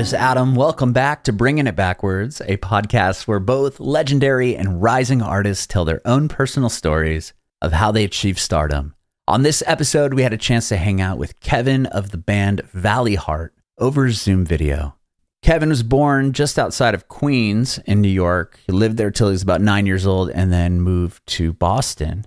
is Adam. Welcome back to Bringing It Backwards, a podcast where both legendary and rising artists tell their own personal stories of how they achieved stardom. On this episode, we had a chance to hang out with Kevin of the band Valleyheart over Zoom video. Kevin was born just outside of Queens in New York. He lived there till he was about nine years old and then moved to Boston.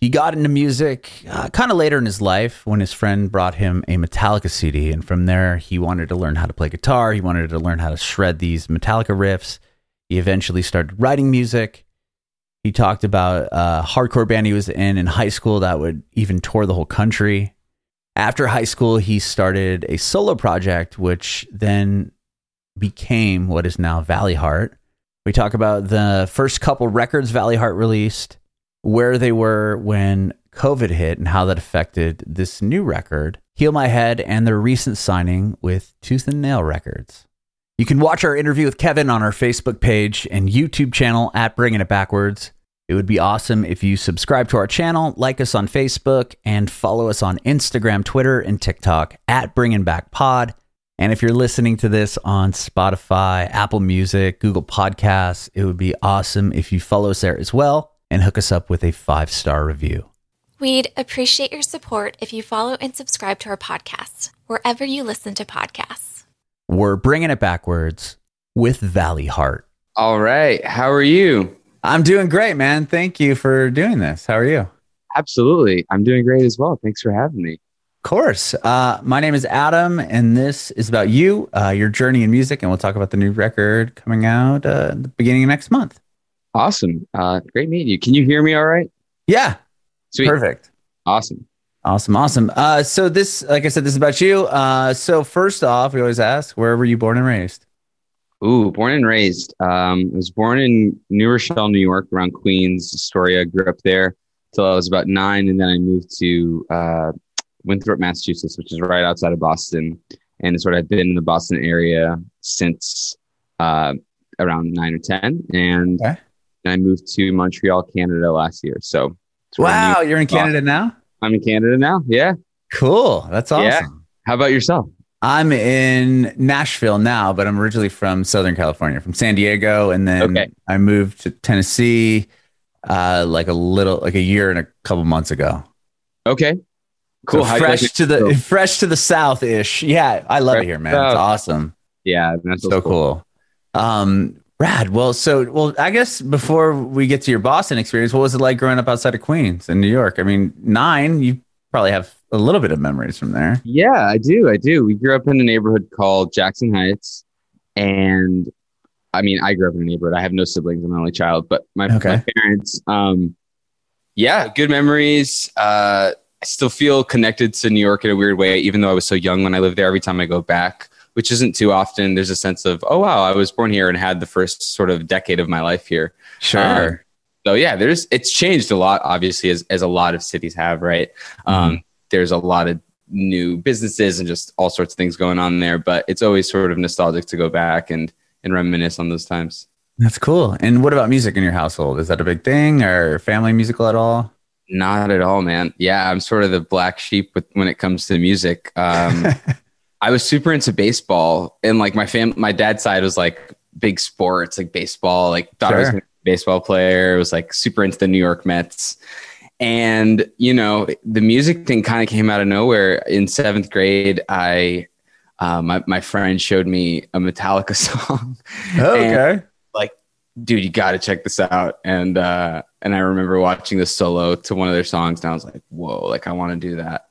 He got into music uh, kind of later in his life when his friend brought him a Metallica CD. And from there, he wanted to learn how to play guitar. He wanted to learn how to shred these Metallica riffs. He eventually started writing music. He talked about a hardcore band he was in in high school that would even tour the whole country. After high school, he started a solo project, which then became what is now Valleyheart. We talk about the first couple records Valleyheart released, where they were when COVID hit and how that affected this new record, Heal My Head, and their recent signing with Tooth and Nail Records. You can watch our interview with Kevin on our Facebook page and YouTube channel at Bringing It Backwards. It would be awesome if you subscribe to our channel, like us on Facebook, and follow us on Instagram, Twitter, and TikTok at Bringing Back Pod. And if you're listening to this on Spotify, Apple Music, Google Podcasts, it would be awesome if you follow us there as well and hook us up with a five star review. We'd appreciate your support if you follow and subscribe to our podcast wherever you listen to podcasts. We're bringing it backwards with Valleyheart. All right. How are you? I'm doing great, man. Thank you for doing this. How are you? Absolutely. I'm doing great as well. Thanks for having me. Of course. Uh, my name is Adam, and this is about you, uh, your journey in music, and we'll talk about the new record coming out uh, the beginning of next month. Awesome. Uh, great meeting you. Can you hear me all right? Yeah. Sweet. Perfect. Awesome. Awesome. Awesome. Uh, so this, like I said, this is about you. Uh, so first off, we always ask, where were you born and raised? Ooh, born and raised. Um, I was born in New Rochelle, New York, around Queens, Astoria. I grew up there till I was about nine, and then I moved to uh, Winthrop, Massachusetts, which is right outside of Boston, and sort of I've been in the Boston area since uh, around nine or ten, and Okay. I moved to Montreal, Canada last year. So Wow, you're in Canada now? I'm in Canada now. Yeah. Cool. That's awesome. Yeah. How about yourself? I'm in Nashville now, but I'm originally from Southern California, from San Diego, and then Okay. I moved to Tennessee uh, like a little, like a year and a couple months ago. Okay. Cool. So How do you fresh like to the Nashville? fresh to the south ish. Yeah, I love it here, man. It's awesome. Yeah, that's so cool. Um, rad. Well, so well, I guess before we get to your Boston experience, what was it like growing up outside of Queens in New York? I mean, nine, you probably have a little bit of memories from there. Yeah, I do. I do. We grew up in a neighborhood called Jackson Heights, and I mean, I grew up in a neighborhood. I have no siblings. I'm an only child, but my, Okay. my parents, um, yeah, good memories. Uh, I still feel connected to New York in a weird way, even though I was so young when I lived there. Every time I go back, which isn't too often, there's a sense of, oh wow, I was born here and had the first sort of decade of my life here. Sure. So yeah, there's it's changed a lot, obviously, as as a lot of cities have, right? Um, there's a lot of new businesses and just all sorts of things going on there, but it's always sort of nostalgic to go back and and reminisce on those times. That's cool. And what about music in your household? Is that a big thing or family musical at all? Not at all, man. Yeah, I'm sort of the black sheep with, when it comes to music. Um, I was super into baseball, and like my fam, my dad's side was like big sports, like baseball. Like thought I was a baseball player. Was like super into the New York Mets, and you know the music thing kind of came out of nowhere. In seventh grade, I uh, my my friend showed me a Metallica song. okay. Like, dude, you got to check this out. And uh, and I remember watching the solo to one of their songs, and I was like, whoa, like I want to do that.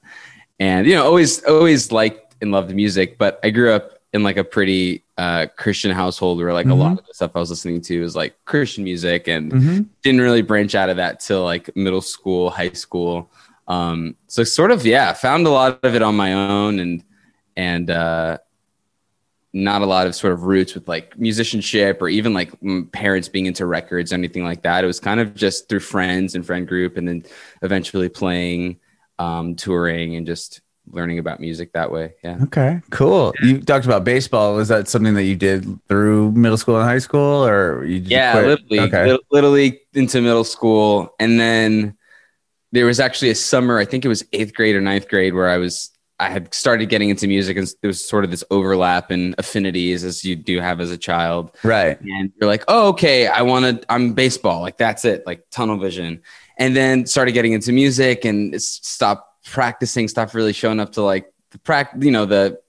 And you know, always always liked and loved music, but I grew up in like a pretty uh, Christian household where like a lot of the stuff I was listening to was like Christian music, and Mhm. didn't really branch out of that till like middle school, high school. Um, so sort of yeah, found a lot of it on my own, and and uh, not a lot of sort of roots with like musicianship or even like parents being into records or anything like that. It was kind of just through friends and friend group, and then eventually playing, um, touring, and just learning about music that way. Yeah. Okay. Cool. You talked about baseball. Was that something that you did through middle school and high school or you just yeah, quit? little league, Okay. little, little league into middle school, and then there was actually a summer. I think it was eighth grade or ninth grade where I was I had started getting into music and there was sort of this overlap and affinities as you do have as a child. Right. And you're like, oh, okay, I want to, I'm baseball. Like that's it, like tunnel vision. And then started getting into music and stopped practicing, stuff, really showing up to like the practice, you know, the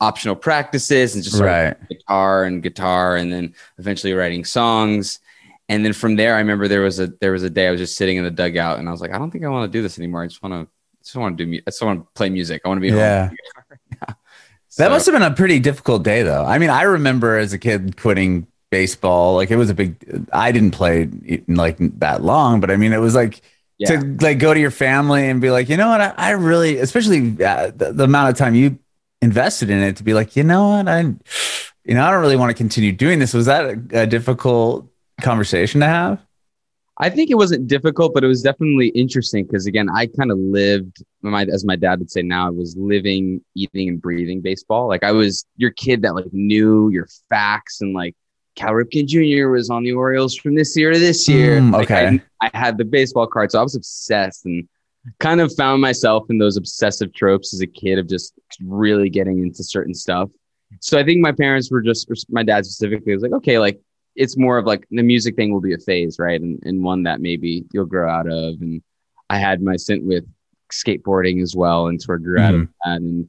optional practices and just right. guitar and guitar and then eventually writing songs and then from there i remember there was a there was a day i was just sitting in the dugout and i was like i don't think i want to do this anymore i just want to I just want to do i just want to play music i want to be yeah. yeah. So, that must have been a pretty difficult day though i mean i remember as a kid quitting baseball like it was a big i didn't play like that long but i mean it was like yeah. to like go to your family and be like you know what i, I really especially uh, the, the amount of time you invested in it to be like, you know what, I, you know, I don't really want to continue doing this. Was that a, a difficult conversation to have? I think it wasn't difficult, but it was definitely interesting because again, I kind of lived my as my dad would say now, I was living, eating, and breathing baseball. Like I was your kid that like knew your facts and like Cal Ripken Jr. was on the Orioles from this year to this year. Mm, okay. Like I, I, had the baseball card, so I was obsessed and kind of found myself in those obsessive tropes as a kid of just really getting into certain stuff. So I think my parents were just, my dad specifically was like, okay, like it's more of like the music thing will be a phase, right? And, and one that maybe you'll grow out of. And I had my stint with skateboarding as well and sort of grew mm-hmm. out of mm-hmm. that. And,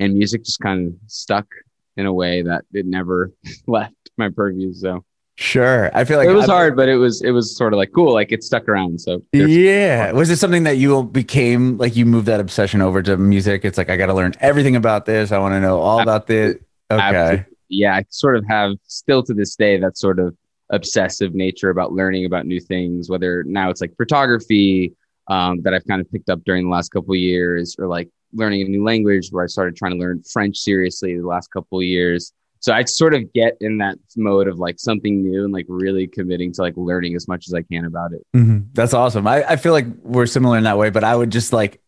and music just kind of stuck in a way that it never left my purview. So Sure. I feel like it was I've, hard, but it was it was sort of like cool. Like it stuck around. So yeah. Was it something that you became like you moved that obsession over to music? It's like I got to learn everything about this. I want to know all about this. Okay. Absolutely. Yeah, I sort of have still to this day that sort of obsessive nature about learning about new things. Whether now it's like photography um, that I've kind of picked up during the last couple years, or like learning a new language where I started trying to learn French seriously the last couple of years so I sort of get in that mode of like something new and like really committing to like learning as much as I can about it. Mm-hmm. That's awesome. I, I feel like we're similar in that way, but I would just like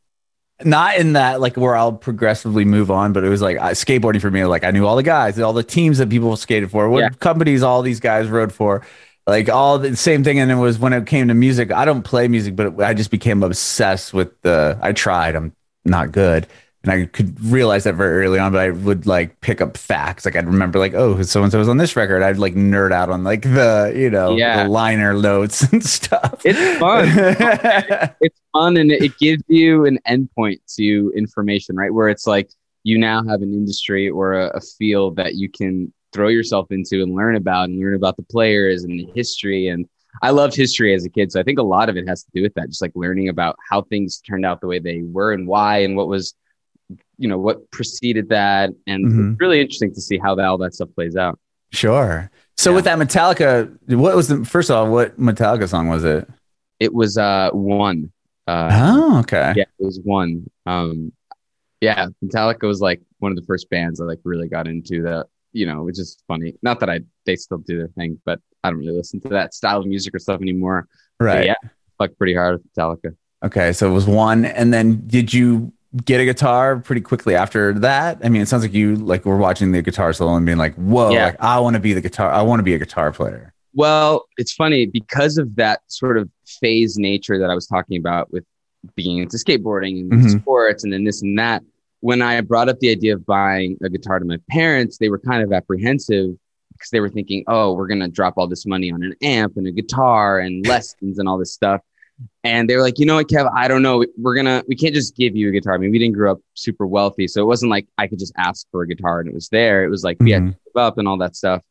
not in that like where I'll progressively move on, but it was like uh, skateboarding for me. Like I knew all the guys, all the teams that people skated for, what yeah. companies all these guys rode for, like all the same thing. And it was when it came to music. I don't play music, but I just became obsessed with the. I tried. I'm not good, and I could realize that very early on, but I would like pick up facts. Like I'd remember like, oh, so and so was on this record. I'd like nerd out on like the, you know, yeah. the liner notes and stuff. It's fun. it's fun and it gives you an endpoint to information, right? Where it's like you now have an industry or a, a field that you can throw yourself into and learn about and learn about the players and the history and I loved history as a kid, so I think a lot of it has to do with that, just like learning about how things turned out the way they were and why, and what was you know what preceded that and mm-hmm. it's really interesting to see how that, all that stuff plays out. Sure. So yeah. with that metallica what was the first of all what metallica song was it? It was uh one uh oh okay. yeah it was one. Um yeah metallica was like one of the first bands i like really got into that you know which is funny. Not that i they still do their thing but i don't really listen to that style of music or stuff anymore right but yeah fuck pretty hard with metallica okay so it was one and then did you get a guitar pretty quickly after that? I mean, it sounds like you like were watching the guitar solo and being like, "Whoa, yeah. like I want to be the guitar. I want to be a guitar player." Well, it's funny because of that sort of phase nature that I was talking about with being into skateboarding and mm-hmm. sports and then this and that. When I brought up the idea of buying a guitar to my parents, they were kind of apprehensive because they were thinking, "Oh, we're going to drop all this money on an amp and a guitar and lessons and all this stuff." And they were like, you know what, Kev, I don't know. We're gonna we can't just give you a guitar. I mean, we didn't grow up super wealthy, so it wasn't like I could just ask for a guitar and it was there. It was like we mm-hmm. had to give up and all that stuff.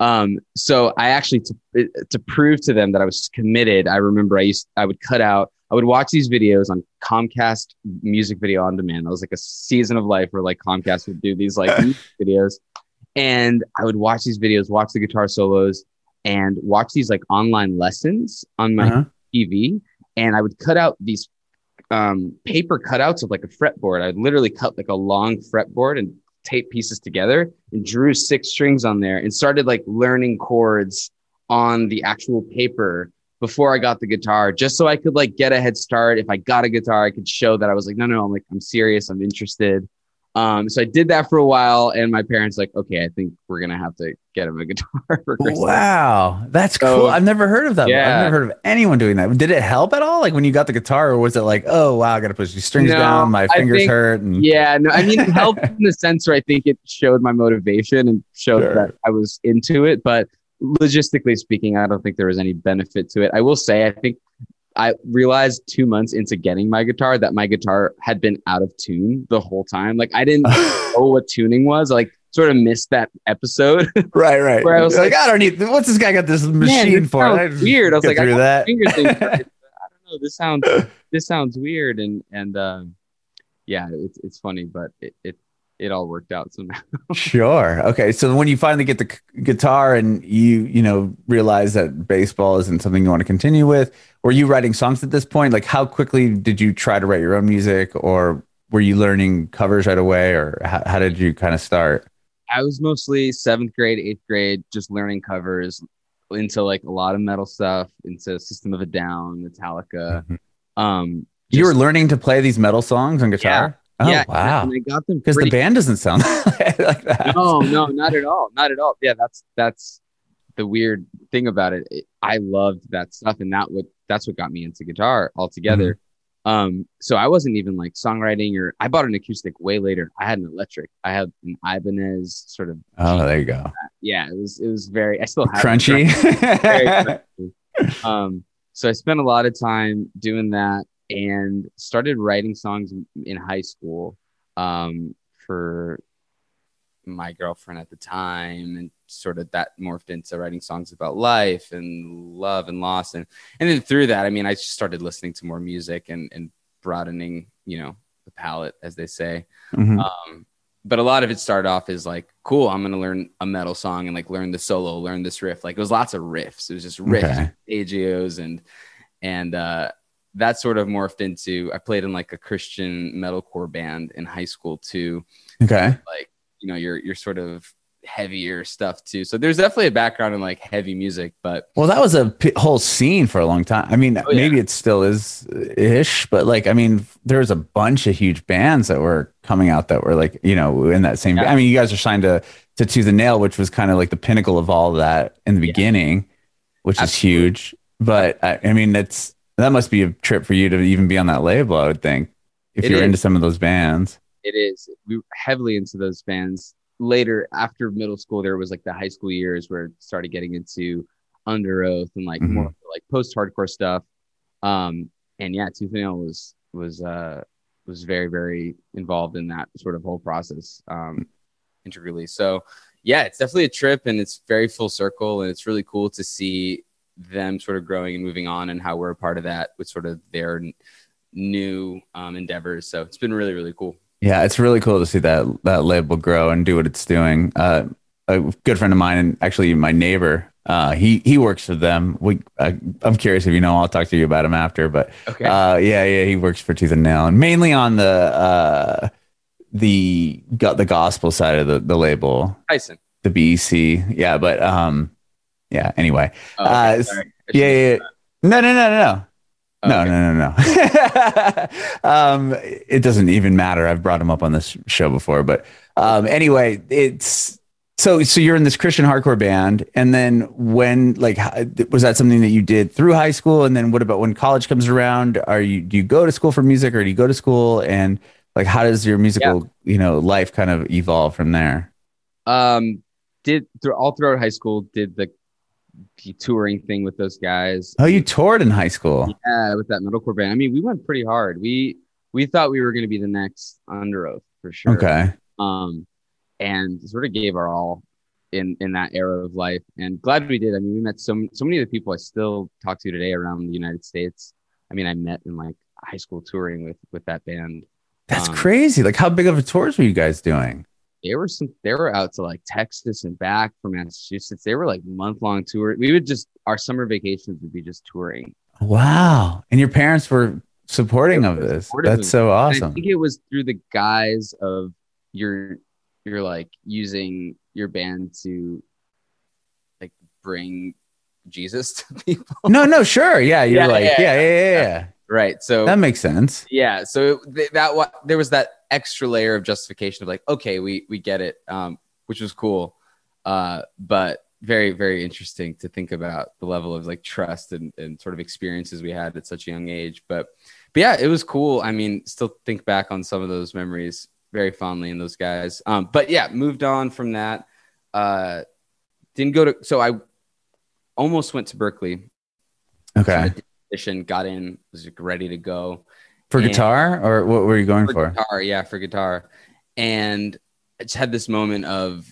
Um, so I actually to to prove to them that I was committed, I remember I used I would cut out I would watch these videos on Comcast Music Video on Demand. That was like a season of life where like Comcast would do these like videos, and I would watch these videos, watch the guitar solos, and watch these like online lessons on my uh-huh. TV, and I would cut out these um, paper cutouts of like a fretboard. I'd literally cut like a long fretboard and tape pieces together and drew six strings on there and started like learning chords on the actual paper before I got the guitar, just so I could like get a head start. If I got a guitar, I could show that I was like, no, no, I'm like, I'm serious, I'm interested. Um, so I did that for a while, and my parents like, okay, I think we're gonna have to get him a guitar for Christmas. Wow, that's So- cool. I've never heard of that. Yeah. I've never heard of anyone doing that. Did it help at all? Like when you got the guitar, or was it like, oh wow, I got to push these strings No, down, my fingers think- hurt, and Yeah, no, I mean, it helped in the sense where I think it showed my motivation and showed Sure. that I was into it. But logistically speaking, I don't think there was any benefit to it. I will say, I think I realized two months into getting my guitar that my guitar had been out of tune the whole time. Like I didn't know what tuning was. Like sort of missed that episode. right, right. Where I was like, like- I don't need. What's this guy got this machine this for? I weird. I was like, I that. finger thing, but I don't know. This sounds this sounds weird, and and um, yeah, it's it's funny, but it, it it all worked out somehow. Sure. Okay. So when you finally get the c- guitar and you, you know, realize that baseball isn't something you want to continue with, were you writing songs at this point? Like, how quickly did you try to write your own music, or were you learning covers right away, or how, how did you kind of start? I was mostly seventh grade, eighth grade, just learning covers into like a lot of metal stuff, into System of a Down, Metallica. Um, you were learning to play these metal songs on guitar. Oh, yeah, wow. and I got them Because the band doesn't sound like that. no, no, not at all. Not at all. Yeah, that's that's the weird thing about it. It- I loved that stuff, and that what that's what got me into guitar altogether. Um, so I wasn't even like songwriting, or I bought an acoustic way later. I had an electric. I had an Ibanez sort of. Oh, there you go. Yeah, it was it was very. I still have it. Crunchy. Very crunchy. um, so I spent a lot of time doing that and started writing songs in high school um, for my girlfriend at the time, and sort of that morphed into writing songs about life and love and loss, and and then through that, I mean, I just started listening to more music and and broadening, you know, the palette, as they say. Mhm. Um, but a lot of it started off as like, cool, I'm gonna learn a metal song and like learn the solo, learn this riff. Like it was lots of riffs. It was just riffs, Okay. AGOs, and and uh, that sort of morphed into. I played in like a Christian metalcore band in high school too. okay. Like you know, your your sort of heavier stuff too. So there's definitely a background in like heavy music, but Well, that was a p- whole scene for a long time. I mean, Oh, yeah. maybe it still is ish, but like, I mean, there was a bunch of huge bands that were coming out that were like, you know, in that same. Yeah. I mean, you guys are signed to to Tooth and Nail, which was kind of like the pinnacle of all of that in the Yeah. beginning, which Absolutely. is huge. But I, I mean, that's that must be a trip for you to even be on that label. I would think if It you're is. into some of those bands. it is we were heavily into those bands later after middle school there was like the high school years where it started getting into Underoath and like Mhm. more like post hardcore stuff um and yeah tooth and nail was was uh was very very involved in that sort of whole process um integrally so yeah it's definitely a trip and it's very full circle and it's really cool to see them sort of growing and moving on and how we're a part of that with sort of their n- new um, endeavors so it's been really really cool Yeah, it's really cool to see that that label grow and do what it's doing. Uh, a good friend of mine and actually my neighbor, uh, he he works for them. We, I, I'm curious if you know. I'll talk to you about him after. But okay uh, yeah, yeah, he works for Tooth and Nail and mainly on the uh, the got the gospel side of the the label, Tyson. the BEC. Yeah, but um, yeah. Anyway, Oh, Uh. Yeah, yeah, yeah. No, no, no, no, no. Oh, No, okay. no, no, no. um, it doesn't even matter. I've brought him up on this show before, but um, anyway, it's so so you're in this Christian hardcore band, and then when like was that something that you did through high school, and then what about when college comes around? Are you do you go to school for music, or do you go to school and like how does your musical you know life kind of evolve from there? Um, did through all throughout high school, did the, the touring thing with those guys. Oh, you toured in high school. Yeah, with that metalcore band. I mean, we went pretty hard. We we thought we were going to be the next Underoath for sure. Okay. Um, and sort of gave our all in in that era of life, and glad we did. I mean, we met so so many of the people I still talk to today around the United States. I mean, I met in like high school touring with with that band. That's Um, crazy. Like how big of a tours were you guys doing? They were some they were out to like Texas and back from Massachusetts. They were like month long tour. We would just our summer vacations would be just touring. Wow. And your parents were supporting of this. Supportive of That's so And I awesome. think it was through the guise of you're you're like using your band to like bring Jesus to people. No, no, sure. Yeah, you're Yeah, like, yeah, yeah, yeah, yeah, yeah. Right. So That makes sense. yeah so th- that wa- there was that extra layer of justification of like okay we we get it um which was cool uh but very very interesting to think about the level of like trust and, and sort of experiences we had at such a young age but but yeah it was cool i mean still think back on some of those memories very fondly in those guys um but yeah moved on from that uh didn't go to so i almost went to Berklee Okay. Audition got in was ready to go For And- guitar or what were you going for? guitar, yeah, for guitar. And I just had this moment of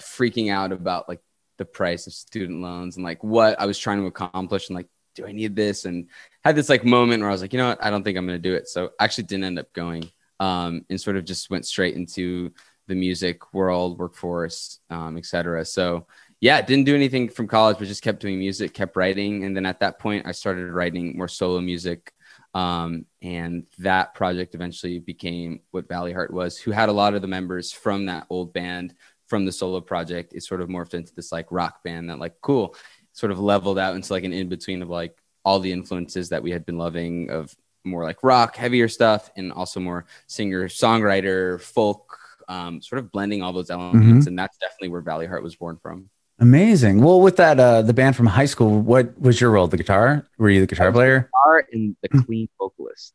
freaking out about like the price of student loans and like what I was trying to accomplish and like, do I need this? And had this like moment where I was like, you know what, I don't think I'm gonna do it. So I actually didn't end up going. Um, and sort of just went straight into the music world, workforce, um, etc. So yeah, didn't do anything from college, but just kept doing music, kept writing. And then at that point I started writing more solo music um, and that project eventually became what Valleyheart was, who had a lot of the members from that old band from the solo project. It sort of morphed into this like rock band that like cool, sort of leveled out into like an in between of like all the influences that we had been loving of more like rock, heavier stuff, and also more singer, songwriter, folk, um, sort of blending all those elements. And that's definitely where Valleyheart was born from. Amazing. Well, with that, uh, the band from high school, what was your role? The guitar? Were you the guitar player? Guitar and the clean vocalist.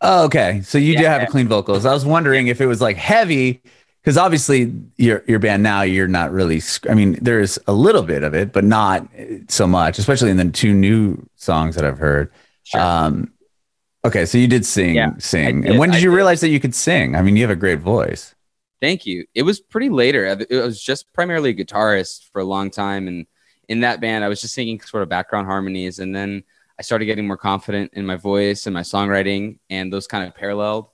Oh, okay. So you do have a clean vocals. I was wondering if it was like heavy, because obviously your your band now you're not really. I mean, there's a little bit of it, but not uh, so much, especially in the two new songs that I've heard. Sure. Um, okay, so you did sing, Yeah, sing, I and when did I you did. realize that you could sing? I mean, you have a great voice. Thank you. It was pretty later. It was just primarily a guitarist for a long time. And in that band, I was just singing sort of background harmonies. And then I started getting more confident in my voice and my songwriting, and those kind of paralleled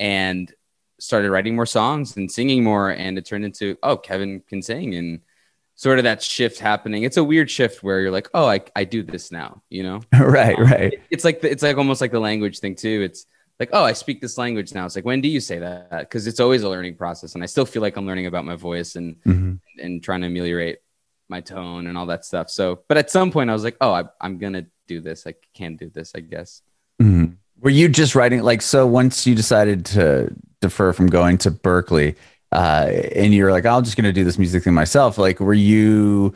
and started writing more songs and singing more. And it turned into, oh, Kevin can sing. And sort of that shift happening. It's a weird shift where you're like, oh, I, I do this now, you know? right, um, right. It- it's like the, it's like almost like the language thing too. It's like, oh, I speak this language now. It's like, when do you say that? Because it's always a learning process, and I still feel like I'm learning about my voice and Mhm. and trying to ameliorate my tone and all that stuff. So, but at some point, I was like, oh, I, I'm gonna do this. I can do this, I guess. Mhm. Were you just writing like so? Once you decided to defer from going to Berklee, uh, and you're like, I'm just going to do this music thing myself. Like, were you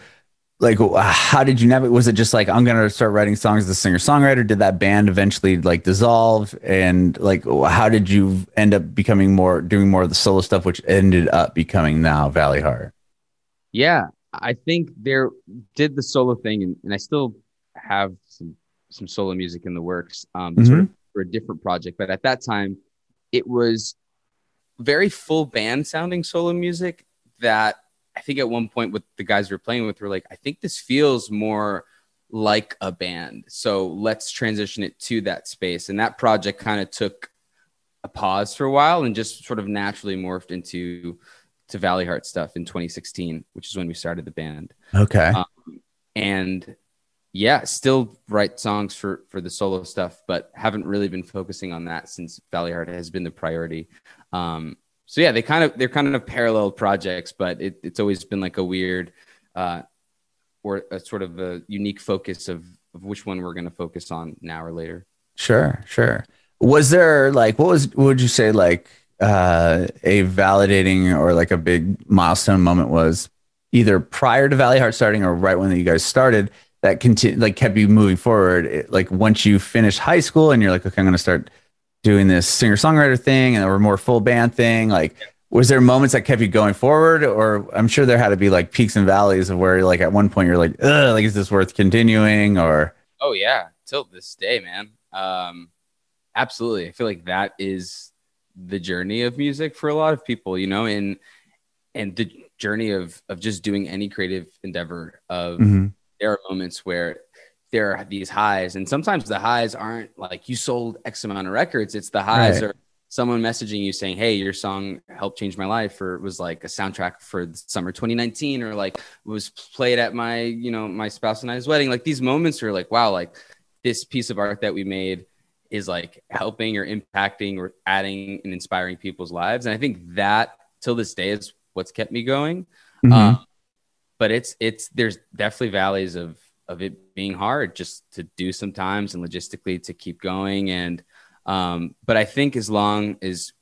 like, how did you never Was it just like I'm going to start writing songs as a singer songwriter? Did that band eventually like dissolve? And like, how did you end up becoming more doing more of the solo stuff, which ended up becoming now Valleyheart? Yeah, I think there did the solo thing, and, and I still have some some solo music in the works, um, Mm-hmm. sort of for a different project. But at that time, it was very full band sounding solo music that I think at one point with the guys we were playing with, were like, I think this feels more like a band. So let's transition it to that space. And that project kind of took a pause for a while and just sort of naturally morphed into to Valleyheart stuff in 2016, which is when we started the band. Okay. Um, and yeah, still write songs for for the solo stuff, but haven't really been focusing on that since Valleyheart has been the priority. Um, so yeah, they kind of they're kind of parallel projects, but it, it's always been like a weird uh, or a sort of a unique focus of of which one we're going to focus on now or later. Sure, sure. Was there like what was what would you say like uh a validating or like a big milestone moment was either prior to Valleyheart starting or right when you guys started that continue like kept you moving forward It- like once you finished high school and you're like okay I'm going to start doing this singer songwriter thing and or more full band thing like was there moments that kept you going forward or I'm sure there had to be like peaks and valleys of where like at one point you're like Ugh, like is this worth continuing or Oh yeah, till this day, man. Um, absolutely. I feel like that is the journey of music for a lot of people, you know, and and the journey of of just doing any creative endeavor. Of Mhm. there are moments where there are these highs, and sometimes the highs aren't like you sold X amount of records. It's the highs Right. or someone messaging you saying, "Hey, your song helped change my life," or it was like a soundtrack for the summer 2019, or like was played at my you know my spouse and I's wedding. Like these moments are like, wow, like this piece of art that we made is like helping or impacting or adding and inspiring people's lives. And I think that till this day is what's kept me going. Mhm. Um, but it's it's there's definitely valleys of of it being hard just to do sometimes and logistically to keep going. And, um, but I think as long as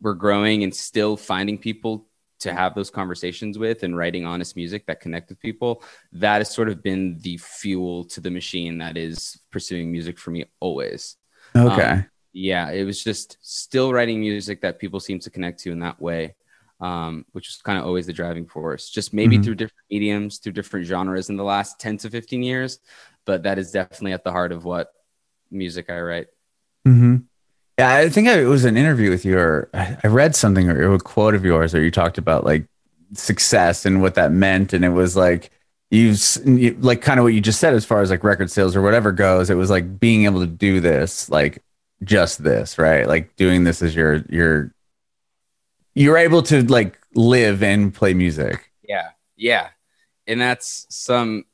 we're growing and still finding people to have those conversations with and writing honest music that connect with people, that has sort of been the fuel to the machine that is pursuing music for me always. Okay. Um, yeah, it was just still writing music that people seem to connect to in that way, um, which was kind of always the driving force. Just maybe Mhm. through different mediums, through different genres in the last 10 to 15 years, but that is definitely at the heart of what music I write. Mm-hmm. Yeah, I think it was an interview with you, or I I read something or a quote of yours, or you talked about like success and what that meant, and it was like you've like kind of what you just said as far as like record sales or whatever goes. It was like being able to do this, like just this, right? Like doing this as your your you're able to like live and play music. Yeah. Yeah. And that's some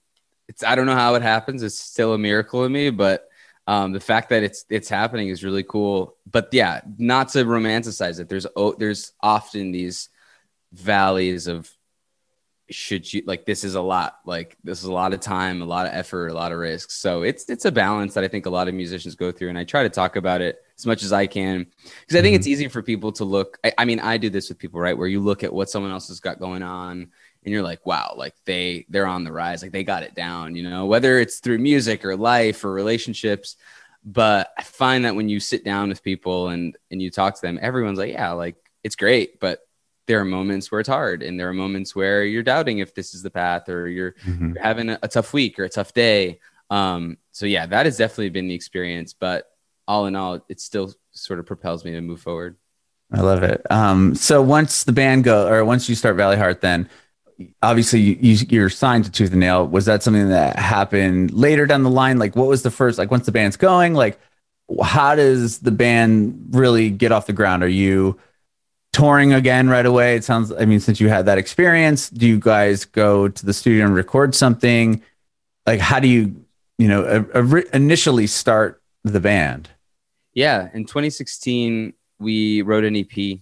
it's I don't know how it happens. It's still a miracle to me, but um, the fact that it's it's happening is really cool. But yeah, not to romanticize it. There's oh, there's often these valleys of should you like this is a lot like this is a lot of time a lot of effort a lot of risks so it's it's a balance that i think a lot of musicians go through and i try to talk about it as much as i can. Because i think it's easy for people to look I, I mean i do this with people right? Where you look at what someone else has got going on and you're like wow like they they're on the rise like they got it down you know? Whether it's through music or life or relationships. But i find that when you sit down with people and and you talk to them everyone's like yeah like it's great but there are moments where it's hard and there are moments where you're doubting if this is the path or you're, Mhm. you're having a, a tough week or a tough day. Um so yeah that has definitely been the experience but all in all it still sort of propels me to move forward I love it. Um, so once the band go, or once you start Valleyheart, then obviously you, you, you're signed to Tooth and Nail. Was that something that happened later down the line? Like, what was the first? Like, once the band's going, like, how does the band really get off the ground? Are you touring again right away? It sounds. I mean, since you had that experience, do you guys go to the studio and record something? Like, how do you, you know, a, a, initially start the band? yeah in 2016 we wrote an ep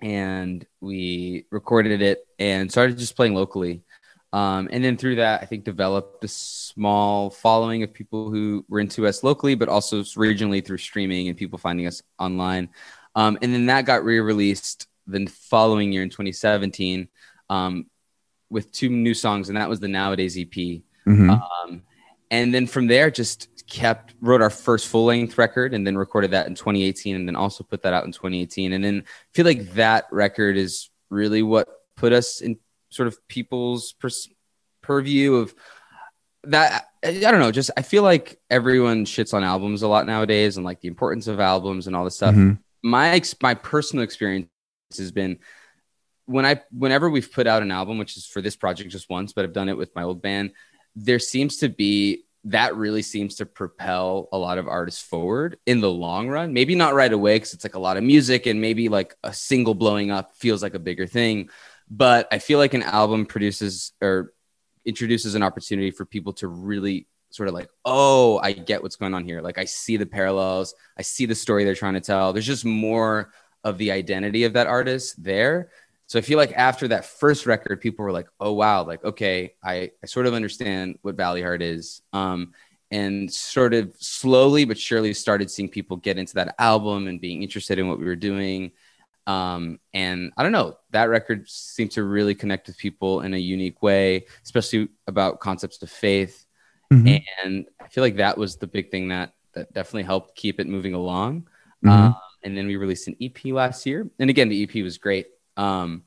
and we recorded it and started just playing locally um, and then through that i think developed a small following of people who were into us locally but also regionally through streaming and people finding us online um, and then that got re-released the following year in 2017 um, with two new songs and that was the nowadays ep Mhm. um, and then from there just kept wrote our first full length record and then recorded that in 2018 and then also put that out in 2018 and then I feel like that record is really what put us in sort of people's pers- purview of that. I don't know just I feel like everyone shits on albums a lot nowadays and like the importance of albums and all this stuff. Mhm. my ex- my personal experience has been when I whenever we've put out an album, which is for this project just once, but I've done it with my old band, there seems to be that really seems to propel a lot of artists forward in the long run. Maybe not right away because it's like a lot of music and maybe like a single blowing up feels like a bigger thing. But I feel like an album produces or introduces an opportunity for people to really sort of like, oh, I get what's going on here. Like I see the parallels, I see the story they're trying to tell. There's just more of the identity of that artist there. So I feel like after that first record, people were like, "Oh wow, like okay, I, I sort of understand what Valleyheart is," um, and sort of slowly but surely started seeing people get into that album and being interested in what we were doing. Um, and I don't know, that record seemed to really connect with people in a unique way, especially about concepts of faith. Mhm. And I feel like that was the big thing that that definitely helped keep it moving along. Mhm. Um, and then we released an EP last year, and again, the EP was great. Um,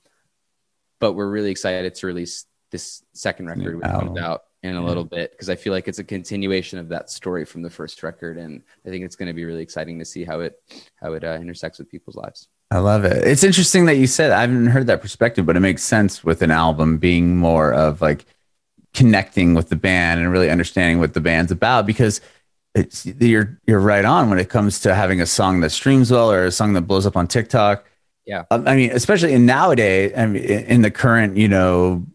but we're really excited to release this second record which comes out in a Yeah. little bit because I feel like it's a continuation of that story from the first record, and I think it's going to be really exciting to see how it how it uh, intersects with people's lives. I love it. It's interesting that you said I haven't heard that perspective, but it makes sense with an album being more of like connecting with the band and really understanding what the band's about because it's you're you're right on when it comes to having a song that streams well or a song that blows up on TikTok. Yeah. Um, I mean, especially in nowadays, I mean, in the current, you know,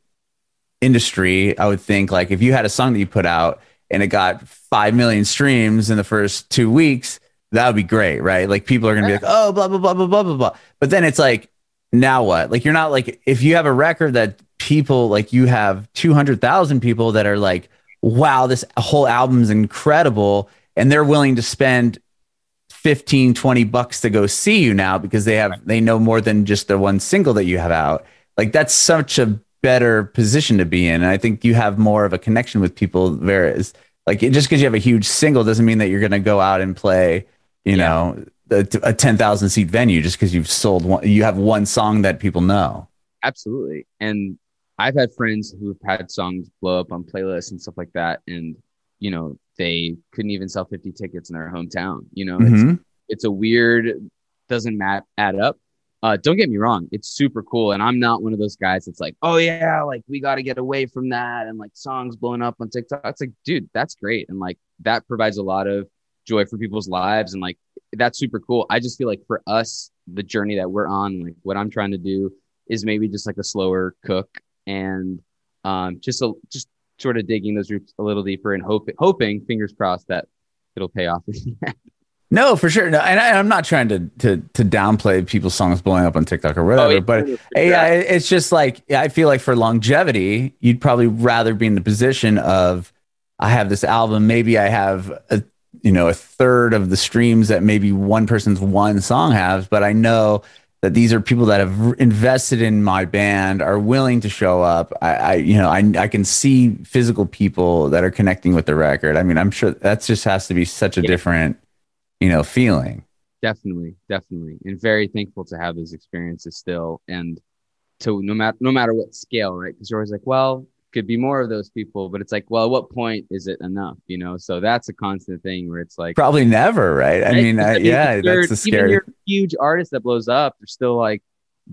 industry, I would think like if you had a song that you put out and it got 5 million streams in the first 2 weeks, that would be great, right? Like people are going to be like, "Oh, blah blah blah blah blah blah blah." But then it's like, now what? Like you're not like if you have a record that people like you have 200,000 people that are like wow, this whole album's incredible. And they're willing to spend 15, 20 bucks to go see you now because they have, they know more than just the one single that you have out. Like that's such a better position to be in. And I think you have more of a connection with people. Whereas, like, just because you have a huge single doesn't mean that you're going to go out and play, you yeah. know, a, a 10,000 seat venue just because you've sold one, you have one song that people know. Absolutely. And I've had friends who've had songs blow up on playlists and stuff like that. And, you know, they couldn't even sell 50 tickets in their hometown. You know, mm-hmm. it's, it's a weird, doesn't mat- add up. Uh, don't get me wrong, it's super cool. And I'm not one of those guys that's like, oh, yeah, like we got to get away from that. And like songs blowing up on TikTok. It's like, dude, that's great. And like that provides a lot of joy for people's lives. And like that's super cool. I just feel like for us, the journey that we're on, like what I'm trying to do is maybe just like a slower cook and um, just a, just sort of digging those roots a little deeper and hoping, hoping, fingers crossed, that it'll pay off. no, for sure. No, and I, am not trying to, to to downplay people's songs blowing up on TikTok or whatever, oh, yeah, but yeah, it's just like I feel like for longevity, you'd probably rather be in the position of I have this album, maybe I have a you know a third of the streams that maybe one person's one song has, but I know that these are people that have invested in my band are willing to show up. I, I you know I, I can see physical people that are connecting with the record. I mean i'm sure that just has to be such a yeah. different you know feeling. Definitely definitely. And very thankful to have those experiences still. And to no matter no matter what scale right? Because you're always like well could be more of those people, but it's like, well, at what point is it enough? You know, so that's a constant thing where it's like probably never, right? I mean, I, yeah, that's the scary. Even your huge artist that blows up, they're still like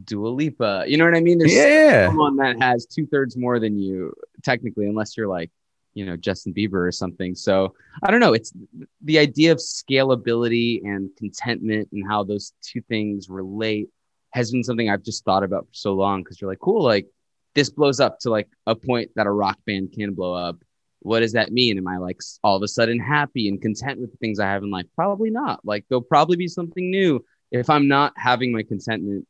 Dua Lipa. You know what I mean? There's yeah. someone that has two thirds more than you, technically, unless you're like, you know, Justin Bieber or something. So I don't know. It's the idea of scalability and contentment and how those two things relate has been something I've just thought about for so long because you're like, cool, like this blows up to like a point that a rock band can blow up what does that mean? Am i like all of a sudden happy and content with the things i have in life? Probably not. Like there'll probably be something new if i'm not having my contentment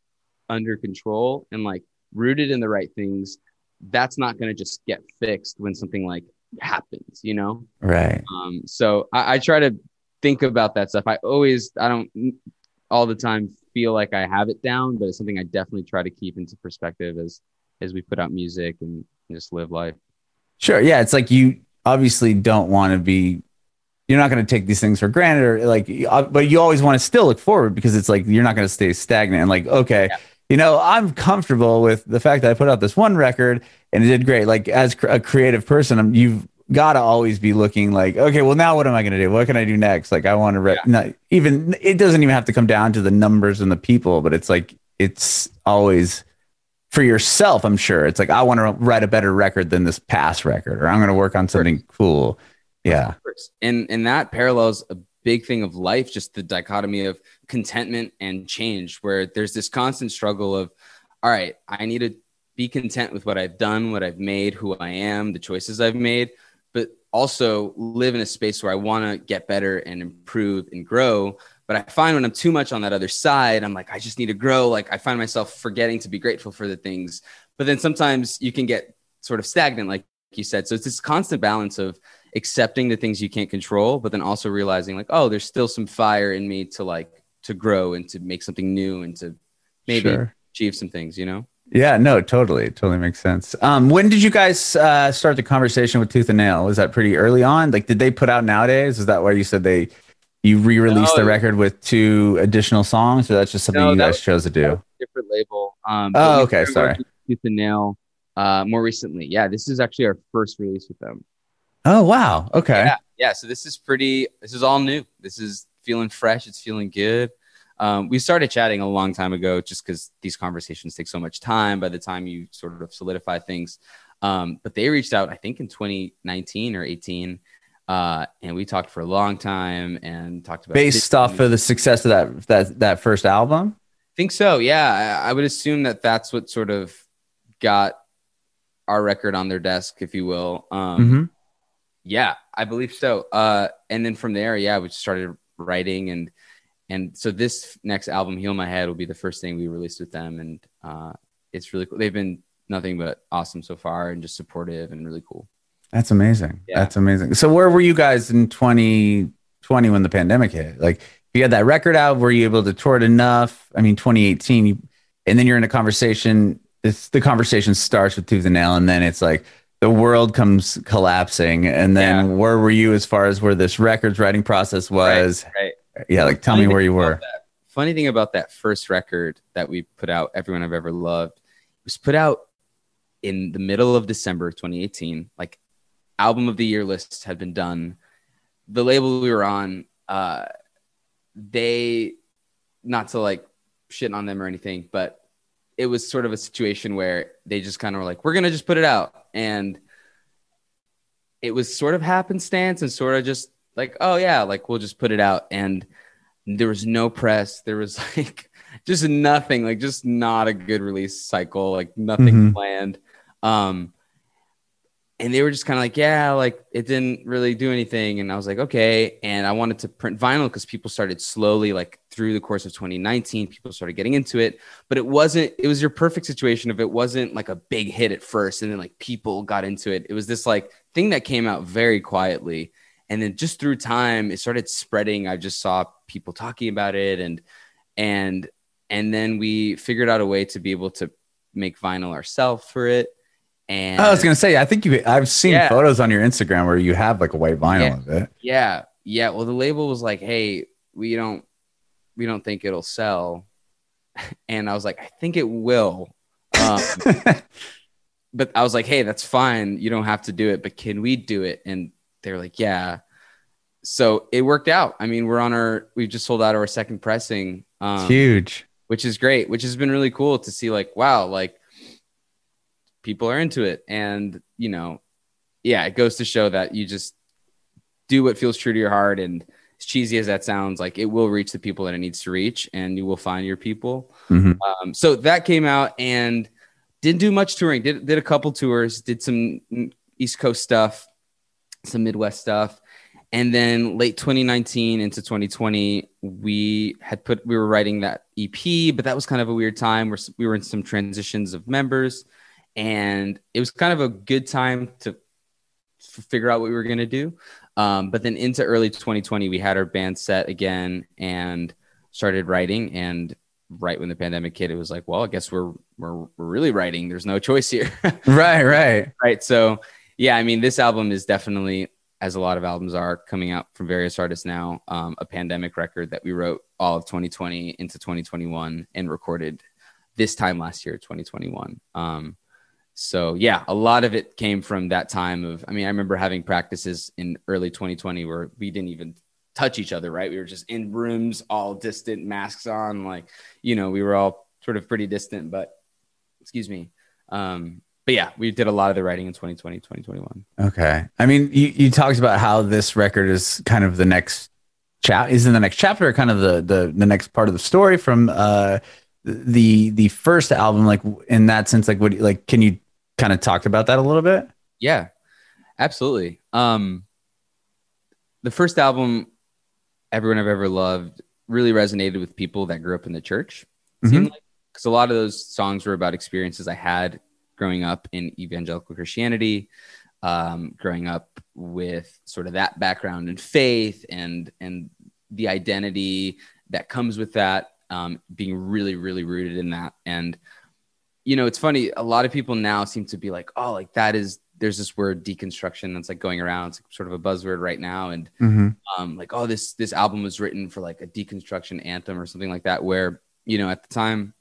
under control and like rooted in the right things. That's not going to just get fixed when something like happens you know? Right. Um so I, I try to think about that stuff. I always i don't all the time feel like i have it down but it's something i definitely try to keep into perspective as as we put out music and just live life. Sure. Yeah. It's like you obviously don't want to be, you're not going to take these things for granted or like, uh, but you always want to still look forward because it's like you're not going to stay stagnant and like, okay, yeah. you know, I'm comfortable with the fact that I put out this one record and it did great. Like, as a creative person, I'm, you've got to always be looking like, okay, well, now what am I going to do? What can I do next? Like, I want to, re- yeah. not even, it doesn't even have to come down to the numbers and the people, but it's like, it's always, for yourself, I'm sure it's like I want to write a better record than this past record, or I'm going to work on something cool. Yeah, and and that parallels a big thing of life, just the dichotomy of contentment and change, where there's this constant struggle of, all right, I need to be content with what I've done, what I've made, who I am, the choices I've made, but also live in a space where I want to get better and improve and grow. But I find when I'm too much on that other side, I'm like, I just need to grow. Like I find myself forgetting to be grateful for the things. But then sometimes you can get sort of stagnant, like you said. So it's this constant balance of accepting the things you can't control, but then also realizing like, oh, there's still some fire in me to like to grow and to make something new and to maybe sure. achieve some things, you know? Yeah, no, totally, totally makes sense. Um, when did you guys uh, start the conversation with Tooth and Nail? Was that pretty early on? Like, did they put out nowadays? Is that why you said they you re-released no, the record with two additional songs, or that's just something no, you guys was, chose to do? different label. Um, oh, okay, sorry. Tooth and Nail. Uh, more recently, yeah, this is actually our first release with them. Oh wow, okay. Yeah, yeah. So this is pretty. This is all new. This is feeling fresh. It's feeling good. Um, we started chatting a long time ago, just because these conversations take so much time. By the time you sort of solidify things, um, but they reached out, I think, in 2019 or 18 uh, and we talked for a long time and talked about based off of the success of that that that first album. I think so. Yeah, I, I would assume that that's what sort of got our record on their desk, if you will. Um, mm-hmm. Yeah, I believe so. Uh, and then from there, yeah, we started writing and and so this next album, Heal My Head, will be the first thing we released with them, and uh, it's really cool. They've been nothing but awesome so far, and just supportive and really cool. That's amazing. Yeah. That's amazing. So where were you guys in 2020 when the pandemic hit? Like if you had that record out, were you able to tour it enough? I mean, 2018, you, and then you're in a conversation. It's the conversation starts with Tooth and Nail, and then it's like the world comes collapsing. And then Yeah. where were you as far as where this records writing process was? right. Yeah, like tell Funny me where you were. that- funny thing about that first record that we put out, Everyone I've Ever Loved, was put out in the middle of December 2018. Like album of the year lists had been done. The label we were on, uh, they not to like shit on them or anything, but it was sort of a situation where they just kind of were like, we're gonna just put it out. And it was sort of happenstance and sort of just like, oh yeah, like we'll just put it out. And there was no press. There was like just nothing, like just not a good release cycle, like nothing Mhm. planned. Um, and they were just kind of like, yeah, like it didn't really do anything. And I was like, okay. And I wanted to print vinyl because people started slowly, like through the course of 2019, people started getting into it. But it wasn't, it was your perfect situation if it wasn't like a big hit at first and then like people got into it. It was this like thing that came out very quietly. And then just through time, it started spreading. I just saw people talking about it and, and, and then we figured out a way to be able to make vinyl ourselves for it. And I was gonna say, I think you. I've seen Yeah. photos on your Instagram where you have like a white vinyl Yeah. of it. Yeah, yeah. Well, the label was like, "Hey, we don't, we don't think it'll sell," and I was like, "I think it will." Um, but I was like, "Hey, that's fine. You don't have to do it, but can we do it?" And they're like, "Yeah." So it worked out. I mean, we're on our, we've just sold out our second pressing, um, Huge. which is great. Which has been really cool to see. Like, wow, like people are into it, and you know, yeah, it goes to show that you just do what feels true to your heart. And as cheesy as that sounds like it will reach the people that it needs to reach and you will find your people. Mhm. um, so that came out and didn't do much touring. Did, did a couple tours did some east coast stuff some midwest stuff. And then late 2019 into 2020 we had put we were writing that ep but that was kind of a weird time. Where we were in some transitions of members and it was kind of a good time to f- figure out what we were going to do um, but then into early 2020, we had our band set again and started writing. And right when the pandemic hit, it was like, well, I guess we're we're, we're really writing. There's no choice here, Right, right. right? So yeah, I mean, this album is definitely, as a lot of albums are, coming out from various artists now. Um, a pandemic record that we wrote all of 2020 into 2021 and recorded this time last year, 2021. Um, so yeah, a lot of it came from that time of. I mean, I remember having practices in early 2020 where we didn't even touch each other. Right, we were just in rooms, all distant, masks on. Like, you know, we were all sort of pretty distant. But excuse me. Um, but yeah, we did a lot of the writing in 2020, 2021. Okay. I mean, you, you talked about how this record is kind of the next chap is in the next chapter, kind of the the the next part of the story from uh the the first album. Like in that sense, like what like can you kind of talk about that a little bit? Yeah, absolutely. Um, the first album, Everyone I've Ever Loved, really resonated with people that grew up in the church. It seemed like because a lot of those songs were about experiences I had growing up in evangelical Christianity, um, growing up with sort of that background and faith and and the identity that comes with that, um, being really really rooted in that and you know, it's funny. A lot of people now seem to be like, oh, like that is, there's this word deconstruction that's like going around. It's sort of a buzzword right now. And Mm-hmm. um, like, oh, this, this album was written for like a deconstruction anthem or something like that, where, you know, at the time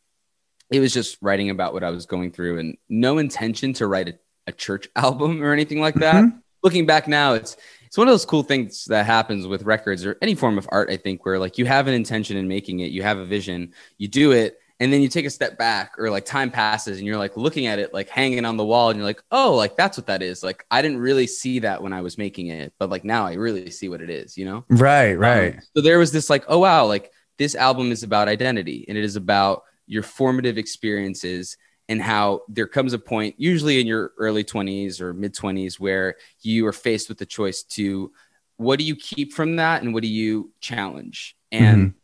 it was just writing about what I was going through and no intention to write a, a church album or anything like that. Mhm. Looking back now, it's, it's one of those cool things that happens with records or any form of art, I think, where like you have an intention in making it, you have a vision, you do it, and then you take a step back or like time passes and you're like looking at it like hanging on the wall and you're like oh like that's what that is. Like i didn't really see that when i was making it but like now i really see what it is you know? Right, right. Um, so there was this like oh wow like this album is about identity and it is about your formative experiences and how there comes a point usually in your early 20s or mid 20s where you are faced with the choice to what do you keep from that and what do you challenge? And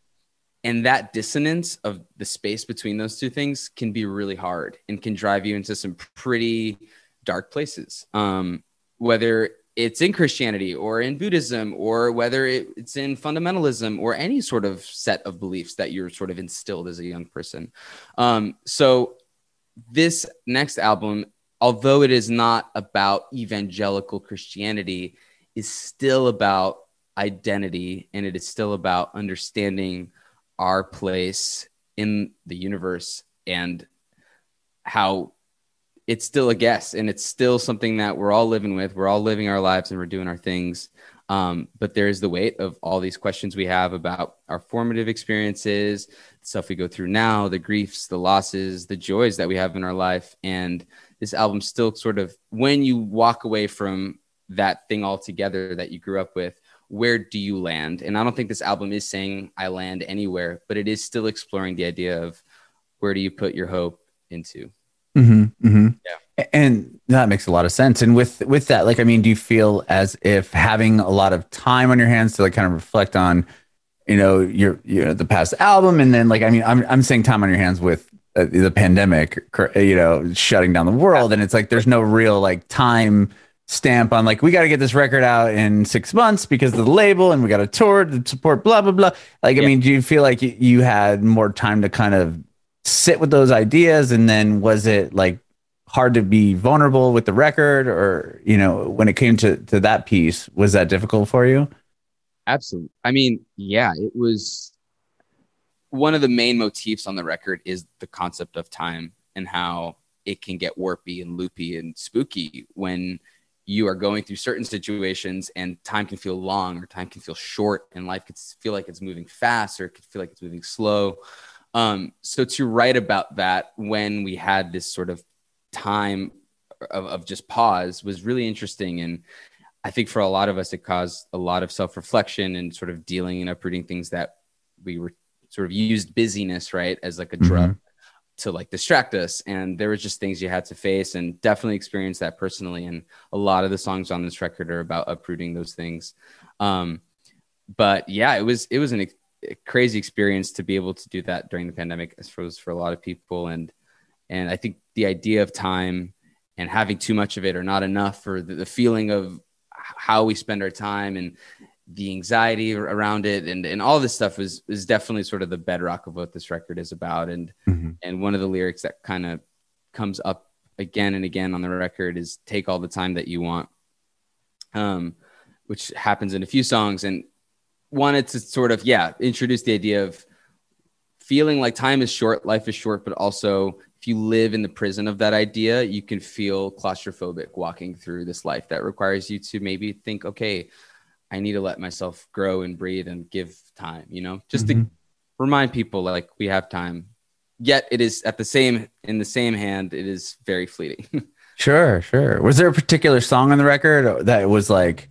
and that dissonance of the space between those two things can be really hard and can drive you into some pretty dark places um whether it's in Christianity or in Buddhism or whether it, it's in fundamentalism or any sort of set of beliefs that you're sort of instilled as a young person. Um, so this next album, although it is not about evangelical Christianity, is still about identity and it is still about understanding our place in the universe and how it's still a guess and it's still something that we're all living with. We're all living our lives and we're doing our things. Um, but there is the weight of all these questions we have about our formative experiences, stuff we go through now, the griefs, the losses, the joys that we have in our life. And this album still sort of, when you walk away from that thing altogether that you grew up with, where do you land? And I don't think this album is saying I land anywhere, but it is still exploring the idea of where do you put your hope into. Mm-hmm, mm-hmm. Yeah. And that makes a lot of sense. And with with that, like, I mean, do you feel as if having a lot of time on your hands to like kind of reflect on, you know, your you know the past album, and then like, I mean, I'm I'm saying time on your hands with uh, the pandemic, you know, shutting down the world, and it's like there's no real like time stamp on like we got to get this record out in six months because of the label and we got a tour to support blah blah blah. Like yeah. i mean do you feel like you had more time to kind of sit with those ideas? And then was it like hard to be vulnerable with the record? Or you know when it came to to that piece was that difficult for you? Absolutely i mean yeah it was one of the main motifs on the record is the concept of time and how it can get warpy and loopy and spooky when you are going through certain situations and time can feel long or time can feel short and life could feel like it's moving fast or it could feel like it's moving slow um, so to write about that when we had this sort of time of, of just pause was really interesting. And I think for a lot of us, it caused a lot of self reflection and sort of dealing and uprooting things that we were sort of used busyness, right, as like a drug mm-hmm. To like distract us. And there was just things you had to face and definitely experience that personally. And a lot of the songs on this record are about uprooting those things. Um, but yeah, it was, it was an crazy experience to be able to do that during the pandemic, I suppose, for a lot of people. And and I think the idea of time and having too much of it or not enough, or the, the feeling of how we spend our time and the anxiety around it and, and all this stuff is is definitely sort of the bedrock of what this record is about. And mm-hmm. and one of the lyrics that kind of comes up again and again on the record is take all the time that you want. Um, which happens in a few songs and wanted to sort of yeah introduce the idea of feeling like time is short life is short but also if you live in the prison of that idea you can feel claustrophobic walking through this life that requires you to maybe think okay i need to let myself grow and breathe and give time you know? Just mm-hmm. to remind people like we have time. Yet it is at the same in the same hand it is very fleeting. Sure sure. Was there a particular song on the record that was like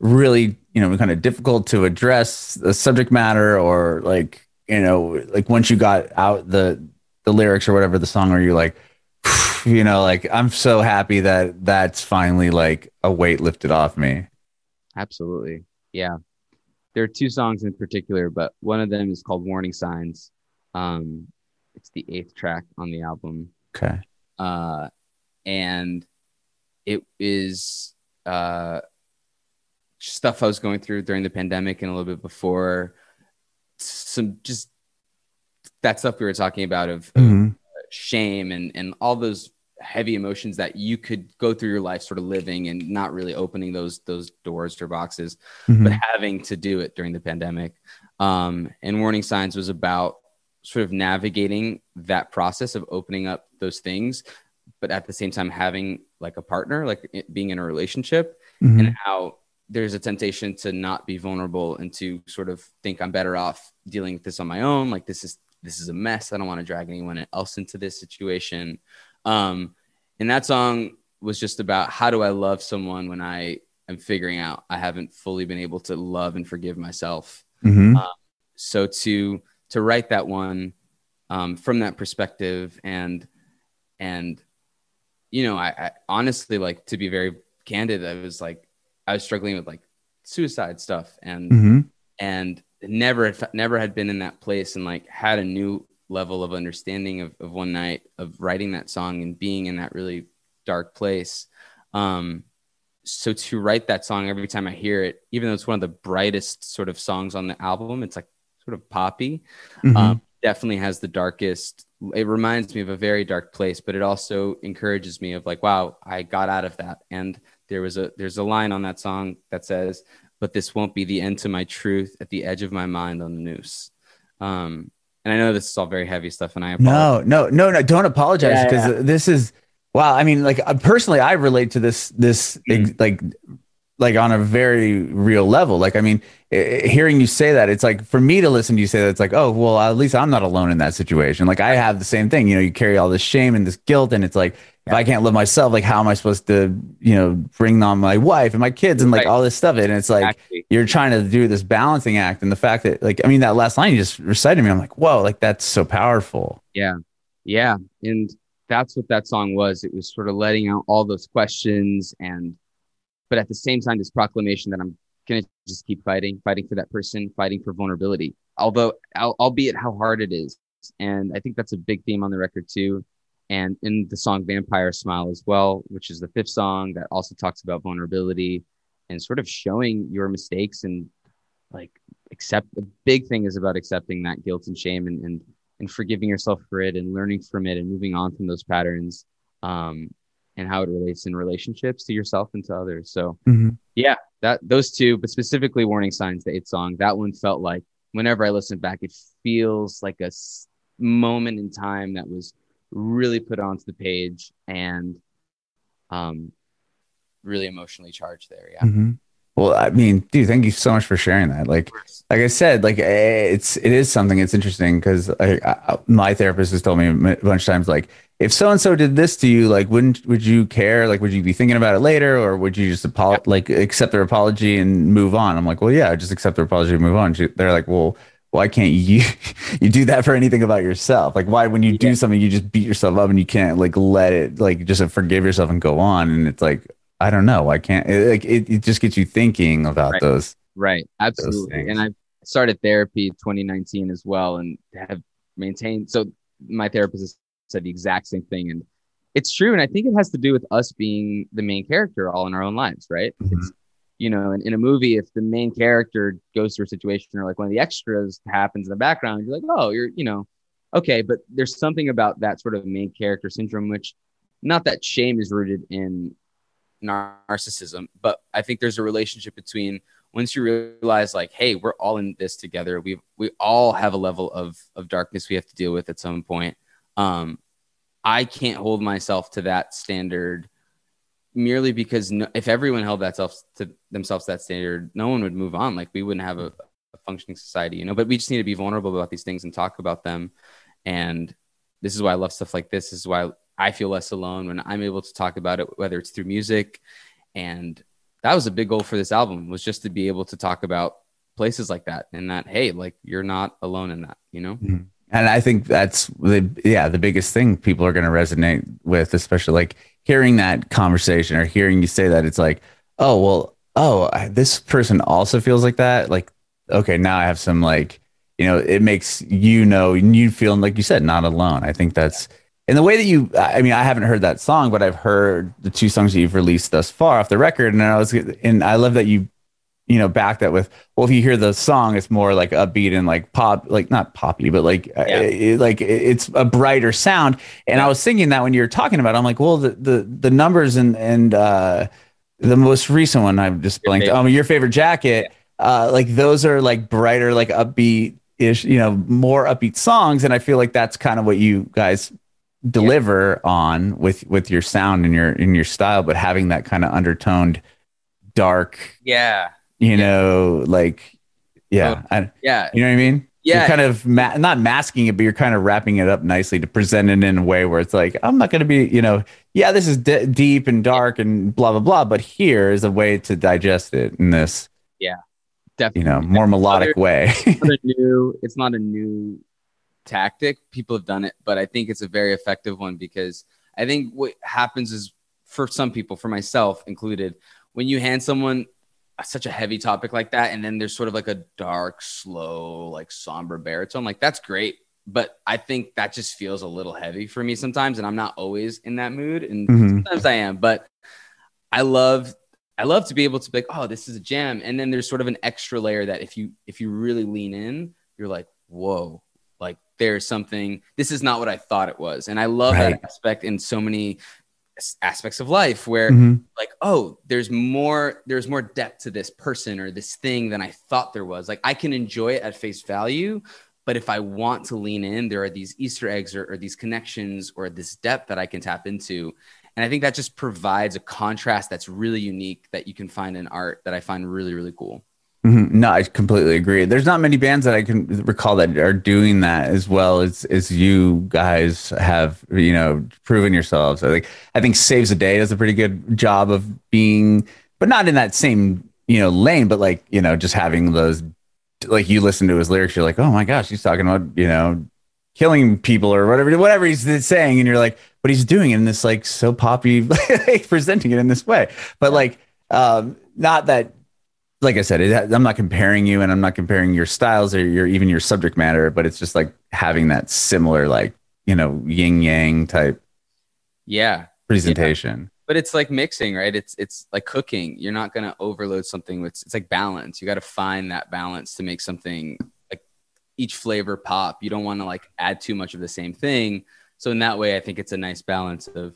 really you know kind of difficult to address the subject matter or like you know like once you got out the the lyrics or whatever the song are you like you know like i'm so happy that that's finally like a weight lifted off me absolutely. Yeah. There are two songs in particular but one of them is called warning signs. Um it's the eighth track on the album. Okay. Uh and it is uh stuff I was going through during the pandemic and a little bit before. Some just that stuff we were talking about of, mm-hmm. shame and and all those heavy emotions that you could go through your life sort of living and not really opening those those doors or boxes mm-hmm. but having to do it during the pandemic um, and warning signs was about sort of navigating that process of opening up those things but at the same time having like a partner like being in a relationship mm-hmm. and how there's a temptation to not be vulnerable and to sort of think I'm better off dealing with this on my own. Like this is this is a mess. I don't want to drag anyone else into this situation. Um, and that song was just about how do I love someone when I am figuring out I haven't fully been able to love and forgive myself. Mm-hmm. Um, so to to write that one um, from that perspective and and you know I, I honestly like to be very candid I was like I was struggling with like suicide stuff and mm-hmm. and never never had been in that place and like had a new level of understanding of, of one night of writing that song and being in that really dark place. Um, so to write that song every time I hear it, even though it's one of the brightest sort of songs on the album, it's like sort of poppy. Mhm. Um, definitely has the darkest. It reminds me of a very dark place, but it also encourages me of like, wow, I got out of that. And there was a there's a line on that song that says, "But this won't be the end to my truth at the edge of my mind on the noose." Um, and I know this is all very heavy stuff, and I apologize. No, no, no, no. Don't apologize Yeah, because this is wow. I mean, like uh, personally, I relate to this this ex- like like on a very real level. Like, I mean, hearing you say that, it's like for me to listen to you say that, it's like, oh, well, at least I'm not alone in that situation. Like, I have the same thing. You know, you carry all this shame and this guilt, and it's like, if I can't love myself, like, how am I supposed to, you know, bring on my wife and my kids and like Right. all this stuff? And it's like Exactly. you're trying to do this balancing act, and the fact that, like, I mean, that last line you just recited to me, I'm like, whoa, like that's so powerful. Yeah. Yeah. And that's what that song was. It was sort of letting out all those questions and, but at the same time, this proclamation that I'm going to just keep fighting, fighting for that person, fighting for vulnerability, although, albeit how hard it is. And I think that's a big theme on the record too. And in the song Vampire Smile as well, which is the fifth song that also talks about vulnerability and sort of showing your mistakes and like accept the big thing is about accepting that guilt and shame and, and and forgiving yourself for it and learning from it and moving on from those patterns um, and how it relates in relationships to yourself and to others. So yeah, that those two, but specifically warning signs, the eighth song, that one felt like whenever I listen back, it feels like a s- moment in time that was really put onto the page and um really emotionally charged there. Yeah. Mhm. Well, I mean, dude, thank you so much for sharing that. Like, like I said, like eh, it's it is something. It's interesting because I, I, my therapist has told me a bunch of times, like, if so and so did this to you, like, wouldn't would you care? Like, would you be thinking about it later, or would you just apolo- like accept their apology and move on? I'm like, well, yeah, just accept their apology and move on. She- They're like, well, why can't you you do that for anything about yourself? Like, why when you do something, you just beat yourself up and you can't like let it like just forgive yourself and go on? And it's like, I don't know, I can't. It, like, it, it just gets you thinking about Right. those. Right. Absolutely. things. And I started therapy 2019 as well and have maintained. So my therapist has said the exact same thing. And it's true. And I think it has to do with us being the main character all in our own lives, right? Mhm. It's, you know, in, in a movie, if the main character goes through a situation or like one of the extras happens in the background, you're like, oh, you're, you know, okay. But there's something about that sort of main character syndrome, which not that shame is rooted in narcissism, but I think there's a relationship between once you realize like, hey, we're all in this together. We we all have a level of of darkness we have to deal with at some point. Um, I can't hold myself to that standard merely because no, if everyone held that self to themselves that standard, no one would move on. Like we wouldn't have a, a functioning society, you know. But we just need to be vulnerable about these things and talk about them. And this is why I love stuff like this. This is why I feel less alone when I'm able to talk about it, whether it's through music. And that was a big goal for this album was just to be able to talk about places like that and that, hey, like you're not alone in that, you know? And I think that's the yeah the biggest thing people are going to resonate with, especially like hearing that conversation or hearing you say that. It's like, oh well, oh this person also feels like that. Like, okay, now I have some like you know it makes you know you feeling like you said not alone. I think that's and the way that you. I mean, I haven't heard that song, but I've heard the two songs that you've released thus far off the record, and I was and I love that you you know back that with well if you hear the song it's more like upbeat and like pop like not poppy but like uh, Yeah. it- like it's a brighter sound and i was thinking that when you were talking about it, i'm like well the the, the numbers and and uh the most recent one i've just Your blanked favorite. um your favorite jacket uh like those are like brighter like upbeat ish you know more upbeat songs and i feel like that's kind of what you guys deliver on with with your sound and your in your style but having that kind of undertoned dark Yeah. You Yeah. know, like, yeah, oh, I, Yeah. you know what I mean? Yeah. You're kind of ma- not masking it, but you're kind of wrapping it up nicely to present it in a way where it's like, I'm not going to be, you know, yeah, this is d- deep and dark and blah, blah, blah, but here is a way to digest it in this, Yeah. Definitely. you know, more melodic way. it's new it's not a new tactic people have done it but i think it's a very effective one because i think what happens is for some people for myself included when you hand someone such a heavy topic like that and then there's sort of like a dark slow like somber baritone like that's great but i think that just feels a little heavy for me sometimes and i'm not always in that mood and Mhm. sometimes i am but i love I love to be able to be like, oh, this is a jam. And then there's sort of an extra layer that if you if you really lean in, you're like, whoa, like there's something, this is not what I thought it was. And I love Right. that aspect in so many aspects of life where Mhm. like, oh, there's more, there's more depth to this person or this thing than I thought there was. Like I can enjoy it at face value, but if I want to lean in, there are these Easter eggs or, or these connections or this depth that I can tap into. And I think that just provides a contrast that's really unique that you can find in art that I find really, really cool. Mhm. No, I completely agree. There's not many bands that I can recall that are doing that as well as as you guys have, you know, proven yourselves. I think I think Saves a Day does a pretty good job of being, but not in that same you know lane, but like you know just having those, like you listen to his lyrics, you're like, oh my gosh, he's talking about you know killing people or whatever whatever he's saying, and you're like, but he's doing it in this like so poppy, like, presenting it in this way, but like um not that like I said, it, I'm not comparing you and I'm not comparing your styles or your even your subject matter, but it's just like having that similar, like, you know, yin yang type Yeah. presentation. But it's like mixing, right? It's it's like cooking. You're not gonna overload something with it's like balance. You gotta find that balance to make something like each flavor pop. You don't want to like add too much of the same thing. So in that way, I think it's a nice balance of,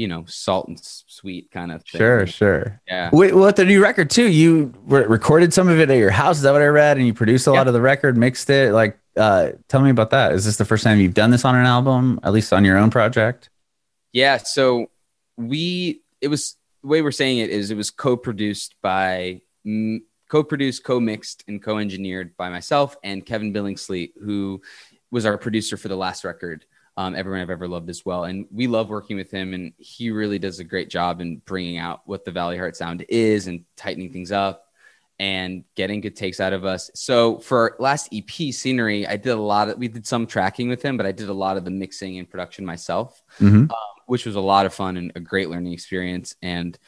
you know, salt and sweet kind of thing. Sure, sure. Yeah. Wait, well, with the new record too, you re- recorded some of it at your house. Is that what I read? And you produced a lot of the record, mixed it. Like, uh, tell me about that. Is this the first time you've done this on an album, at least on your own project? Yeah. So we, it was the way we're saying it is it was co-produced by, mm, co-produced, co-mixed, and co-engineered by myself and Kevin Billingslea, who was our producer for the last record. Um, everyone I've ever loved as well, and we love working with him. And he really does a great job in bringing out what the Valleyheart sound is and tightening things up and getting good takes out of us. So for our last EP, Scenery, I did a lot of we did some tracking with him, but I did a lot of the mixing and production myself Mm-hmm. which was a lot of fun and a great learning experience and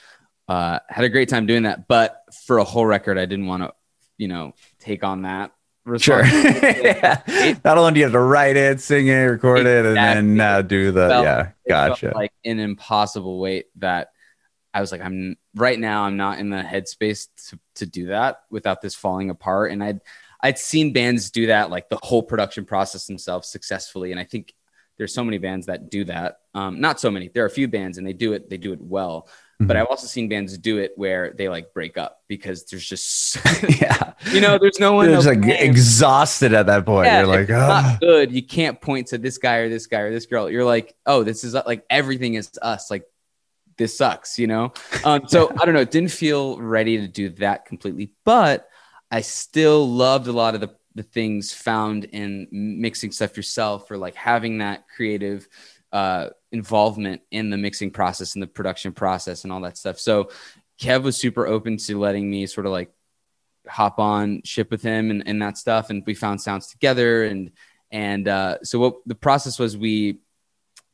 uh, had a great time doing that. But for a whole record, I didn't want to, you know, take on that. Sure. yeah. Not only do you have to write it, sing it, record it, and then Exactly. uh, do the Felt- yeah. Gotcha. like an impossible weight that I was like, I'm right now, I'm not in the headspace to, to do that without this falling apart. And I'd, I'd seen bands do that, like the whole production process themselves successfully. And I think there's so many bands that do that. Um, not so many. There are a few bands and they do it. They do it well. But Mhm. I've also seen bands do it where they like break up because there's just, yeah. you know, there's no one. To like exhausted at that point. Yeah, You're like, oh. not good. You can't point to this guy or this guy or this girl. You're like, oh, this is like everything is us. Like this sucks, you know. Um, so I don't know. It didn't feel ready to do that completely, but I still loved a lot of the the things found in mixing stuff yourself or like having that creative uh, involvement in the mixing process and the production process and all that stuff. So Kev was super open to letting me sort of like hop on ship with him and, and that stuff. And we found sounds together. And, and uh, so what the process was, we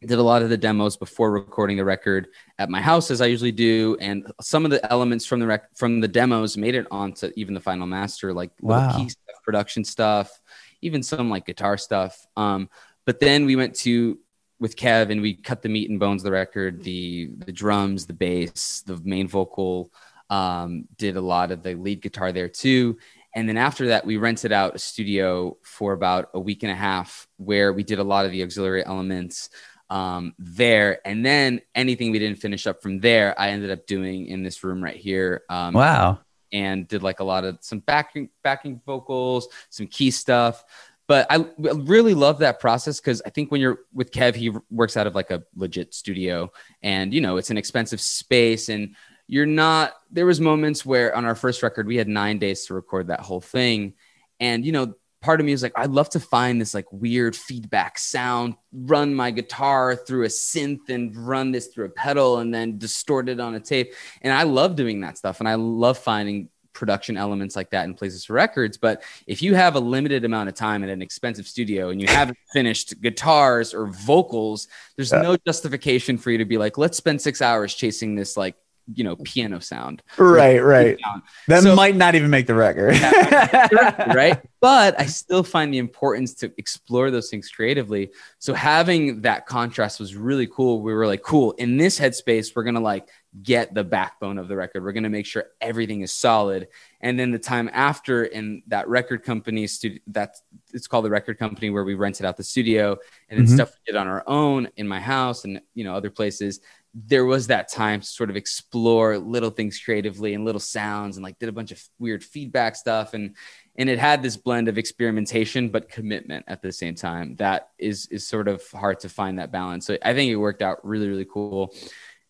did a lot of the demos before recording the record at my house, as I usually do. And some of the elements from the rec- from the demos made it onto even the final master, like Wow. key stuff, production stuff, even some like guitar stuff. Um, but then we went to with Kev and we cut the meat and bones of the record, the the drums, the bass, the main vocal, um, did a lot of the lead guitar there too. And then after that, we rented out a studio for about a week and a half where we did a lot of the auxiliary elements um, there. And then anything we didn't finish up from there, I ended up doing in this room right here. Um, wow. and did like a lot of some backing backing vocals, some key stuff. But I really love that process because I think when you're with Kev, he works out of like a legit studio, and you know it's an expensive space, and you're not. There was moments where on our first record we had nine days to record that whole thing, and you know part of me was like I'd love to find this like weird feedback sound, run my guitar through a synth, and run this through a pedal, and then distort it on a tape and I love doing that stuff, and I love finding production elements like that in places for records. But if you have a limited amount of time at an expensive studio and you haven't finished guitars or vocals, there's Yeah. no justification for you to be like, let's spend six hours chasing this like you know piano sound. Right right. sound. that So- might not even make the record. Right? But i still find the importance to explore those things creatively. So having that contrast was really cool. We were like cool in this headspace we're gonna like get the backbone of the record. We're gonna make sure everything is solid. And then the time after in that record company studio that's it's called the record company where we rented out the studio and then Mhm. stuff we did on our own in my house and you know other places there was that time to sort of explore little things creatively and little sounds and like did a bunch of weird feedback stuff. And and it had this blend of experimentation but commitment at the same time. That is is sort of hard to find that balance. So i think it worked out really really cool.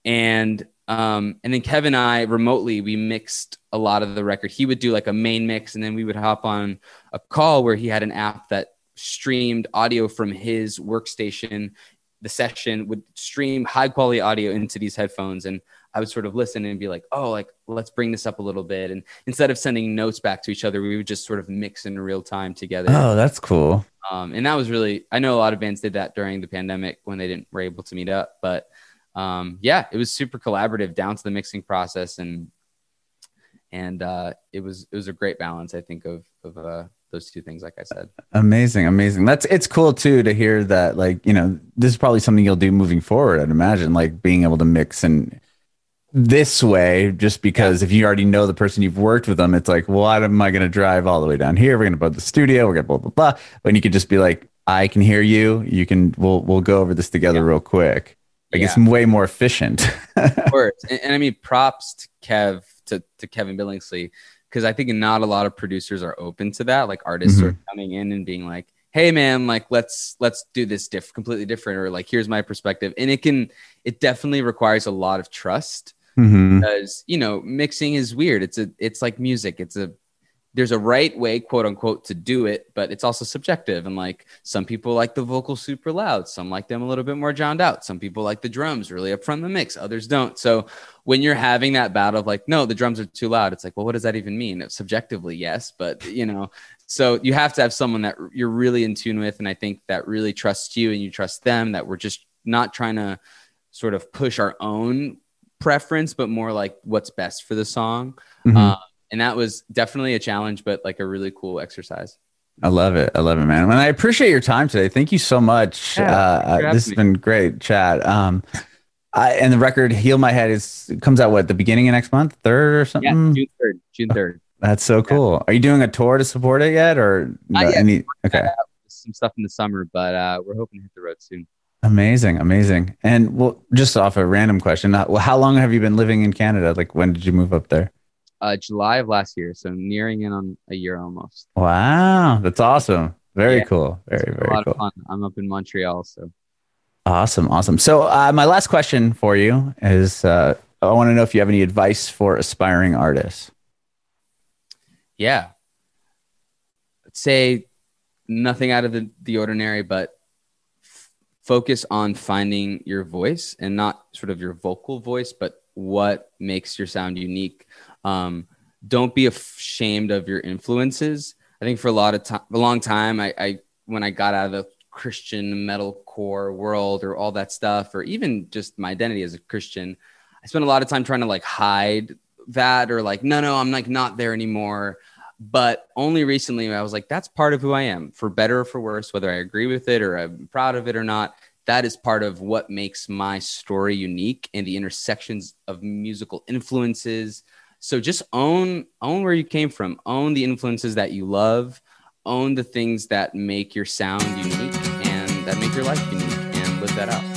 And um and then kevin and i remotely we mixed a lot of the record. He would do like a main mix and then we would hop on a call where he had an app that streamed audio from his workstation the session would stream high quality audio into these headphones. And i would sort of listen and be like oh like let's bring this up a little bit. And instead of sending notes back to each other we would just sort of mix in real time together. Oh that's cool. Um, and that was really i know a lot of bands did that during the pandemic when they didn't were able to meet up but um, yeah it was super collaborative down to the mixing process and and uh, it was it was a great balance i think of of uh, those two things like i said. Amazing amazing. That's it's cool too to hear that like you know this is probably something you'll do moving forward i'd imagine like being able to mix and this way just because if you already know the person you've worked with them it's like why am i going to drive all the way down here? We're going to build the studio we're going to blah blah blah. When you could just be like i can hear you you can we'll we'll go over this together real quick. Like it's way more efficient. Of course. And, and I mean, props to Kev to, to Kevin Billingslea because I think not a lot of producers are open to that. Like artists are coming in and being like, "Hey, man, like let's let's do this diff- completely different," or like, "Here's my perspective." And it can it definitely requires a lot of trust Mhm. because you know mixing is weird. It's a it's like music. It's a there's a right way, quote unquote, to do it, but it's also subjective. And like some people like the vocals super loud, some like them a little bit more drowned out. Some people like the drums really up front in the mix, others don't. So when you're having that battle of like, no, the drums are too loud, it's like, well, what does that even mean? Subjectively, yes, but you know, so you have to have someone that you're really in tune with, and I think that really trusts you and you trust them. That we're just not trying to sort of push our own preference, but more like what's best for the song. Mhm. Uh, and that was definitely a challenge, but like a really cool exercise. I love it. I love it, man. And I appreciate your time today. Thank you so much. Yeah, uh, thanks for this has been great chat. Um, I, and the record "Heal My Head" is comes out what the beginning of next month, third or something. Yeah, something. June third. June third. That's so cool. Are you doing a tour to support it yet, or no, yet. any? Okay, Some stuff in the summer, but uh, we're hoping to hit the road soon. amazing, amazing. And well, just off a random question, uh, well, how long have you been living in Canada? Like, when did you move up there? Uh, July of last year, so nearing in on a year almost. Wow, that's awesome. Very Yeah. cool. Very a very lot cool. of fun. I'm up in Montreal, so Awesome, awesome. So, uh, my last question for you is: uh, I want to know if you have any advice for aspiring artists. yeah. I'd say nothing out of the, the ordinary, but f- focus on finding your voice and not sort of your vocal voice, but what makes your sound unique. Um, don't be ashamed of your influences. I think for a lot of time, a long time, I, I when I got out of the Christian metalcore world or all that stuff, or even just my identity as a Christian, I spent a lot of time trying to like hide that or like, no, no, I'm like not there anymore. But only recently I was like, that's part of who I am, for better or for worse, whether I agree with it or I'm proud of it or not. That is part of what makes my story unique and the intersections of musical influences. So just own own where you came from, own the influences that you love, own the things that make your sound unique and that make your life unique, and live that out.